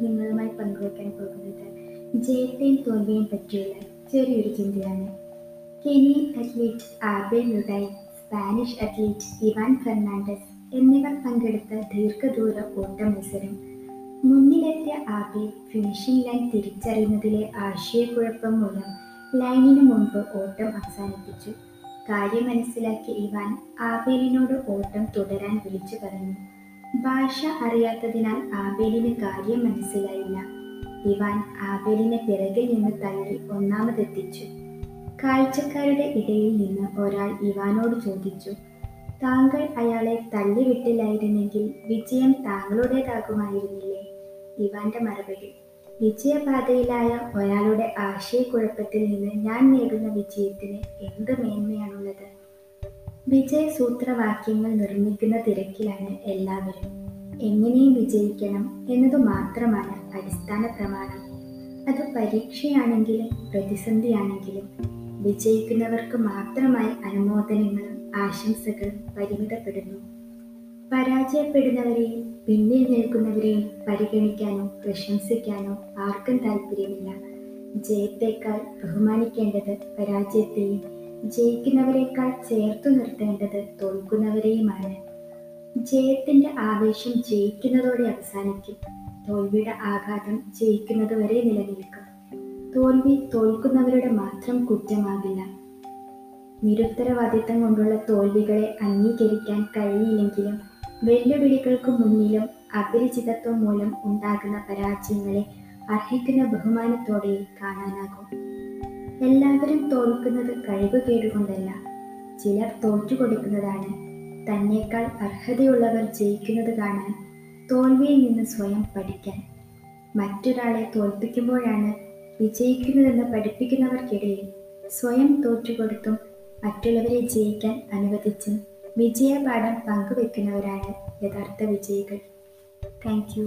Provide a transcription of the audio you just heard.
നിങ്ങളുമായി പങ്കുവയ്ക്കാൻ പോകുന്നത് ജയത്തെയും തോൽവിയെയും പറ്റിയുള്ള ചെറിയൊരു ചിന്തയാണ്. Kenyan athlete Abel Mutai Spanish athlete Ivan Fernandez എന്നിവർ പങ്കെടുത്ത ദീർഘദൂര ഓട്ട മത്സരം. മുന്നിലെത്തിയ ആബെ ഫിനിഷിംഗ് ലൈൻ തിരിച്ചറിയുന്നതിലെ ആശയക്കുഴപ്പം മൂലം ലൈനിന് മുമ്പ് ഓട്ടം അവസാനിപ്പിച്ചു. കാര്യം മനസ്സിലാക്കിയ ഇവാൻ ആബേലിനോട് ഓട്ടം തുടരാൻ വിളിച്ചു പറഞ്ഞു. ഭാഷ അറിയാത്തതിനാൽ ആബേലിന് കാര്യം മനസ്സിലായില്ല. ഇവാൻ ആബേലിനെ പിറകിൽ നിന്ന് തള്ളി ഒന്നാമതെത്തിച്ചു. കാഴ്ചക്കാരുടെ ഇടയിൽ നിന്ന് ഒരാൾ ഇവാനോട് ചോദിച്ചു താങ്കൾ അയാളെ തള്ളിവിട്ടില്ലായിരുന്നെങ്കിൽ വിജയം താങ്കളുടേതാകുമായിരുന്നില്ലേ? ഇവാന്റെ മറുപടി വിജയപാതയിലായ ഒരാളുടെ ആശയക്കുഴപ്പത്തിൽ നിന്ന് ഞാൻ നേടുന്ന വിജയത്തിന് എന്ത് മേന്മയാണുള്ളത്? വിജയസൂത്രവാക്യങ്ങൾ നിർമ്മിക്കുന്ന തിരക്കിലാണ് എല്ലാവരും. എങ്ങനെയും വിജയിക്കണം എന്നത് മാത്രമാണ് അടിസ്ഥാന പ്രമാണം. അത് പരീക്ഷയാണെങ്കിലും പ്രതിസന്ധിയാണെങ്കിലും വിജയിക്കുന്നവർക്ക് മാത്രമായി അനുമോദനങ്ങളും ആശംസകളും പരിമിതപ്പെടുന്നു. പരാജയപ്പെടുന്നവരെയും പിന്നിൽ നിൽക്കുന്നവരെയും പരിഗണിക്കാനോ പ്രശംസിക്കാനോ ആർക്കും താല്പര്യമില്ല ജയത്തേക്കാൾ ബഹുമാനിക്കേണ്ടത് പരാജയത്തെയും ജയിക്കുന്നവരെക്കാൾ ചേർത്തു നിർത്തേണ്ടത് തോൽക്കുന്നവരെയുമാണ്. ജയത്തിന്റെ ആവേശം ജയിക്കുന്നതോടെ അവസാനിക്കും. തോൽവിയുടെ ആഘാതം ജയിക്കുന്നതുവരെ നിലനിൽക്കും. തോൽവി തോൽക്കുന്നവരുടെ മാത്രം കുറ്റമാകില്ല. നിരുത്തരവാദിത്തം കൊണ്ടുള്ള തോൽവികളെ അംഗീകരിക്കാൻ കഴിയില്ലെങ്കിലും വെല്ലുവിളികൾക്ക് മുന്നിലും അപരിചിതത്വം മൂലം ഉണ്ടാകുന്ന പരാജയങ്ങളെ അർഹിക്കുന്ന ബഹുമാനത്തോടെ കാണാനാകും. എല്ലാവരും തോൽക്കുന്നത് കഴിവ് കേടുകൊണ്ടല്ല ചിലർ തോറ്റു കൊടുക്കുന്നതാണ്. തന്നെക്കാൾ അർഹതയുള്ളവർ ജയിക്കുന്നത് കാണാൻ തോൽവിയിൽ നിന്ന് സ്വയം പഠിക്കാൻ. മറ്റൊരാളെ തോൽപ്പിക്കുമ്പോഴാണ് വിജയിക്കുന്നതെന്ന് പഠിപ്പിക്കുന്നവർക്കിടയിൽ സ്വയം തോറ്റുകൊടുത്തും മറ്റുള്ളവരെ ജയിക്കാൻ അനുവദിച്ചും വിജയപാഠം പങ്കുവെക്കുന്നവരാണ് യഥാർത്ഥ വിജയികൾ. താങ്ക്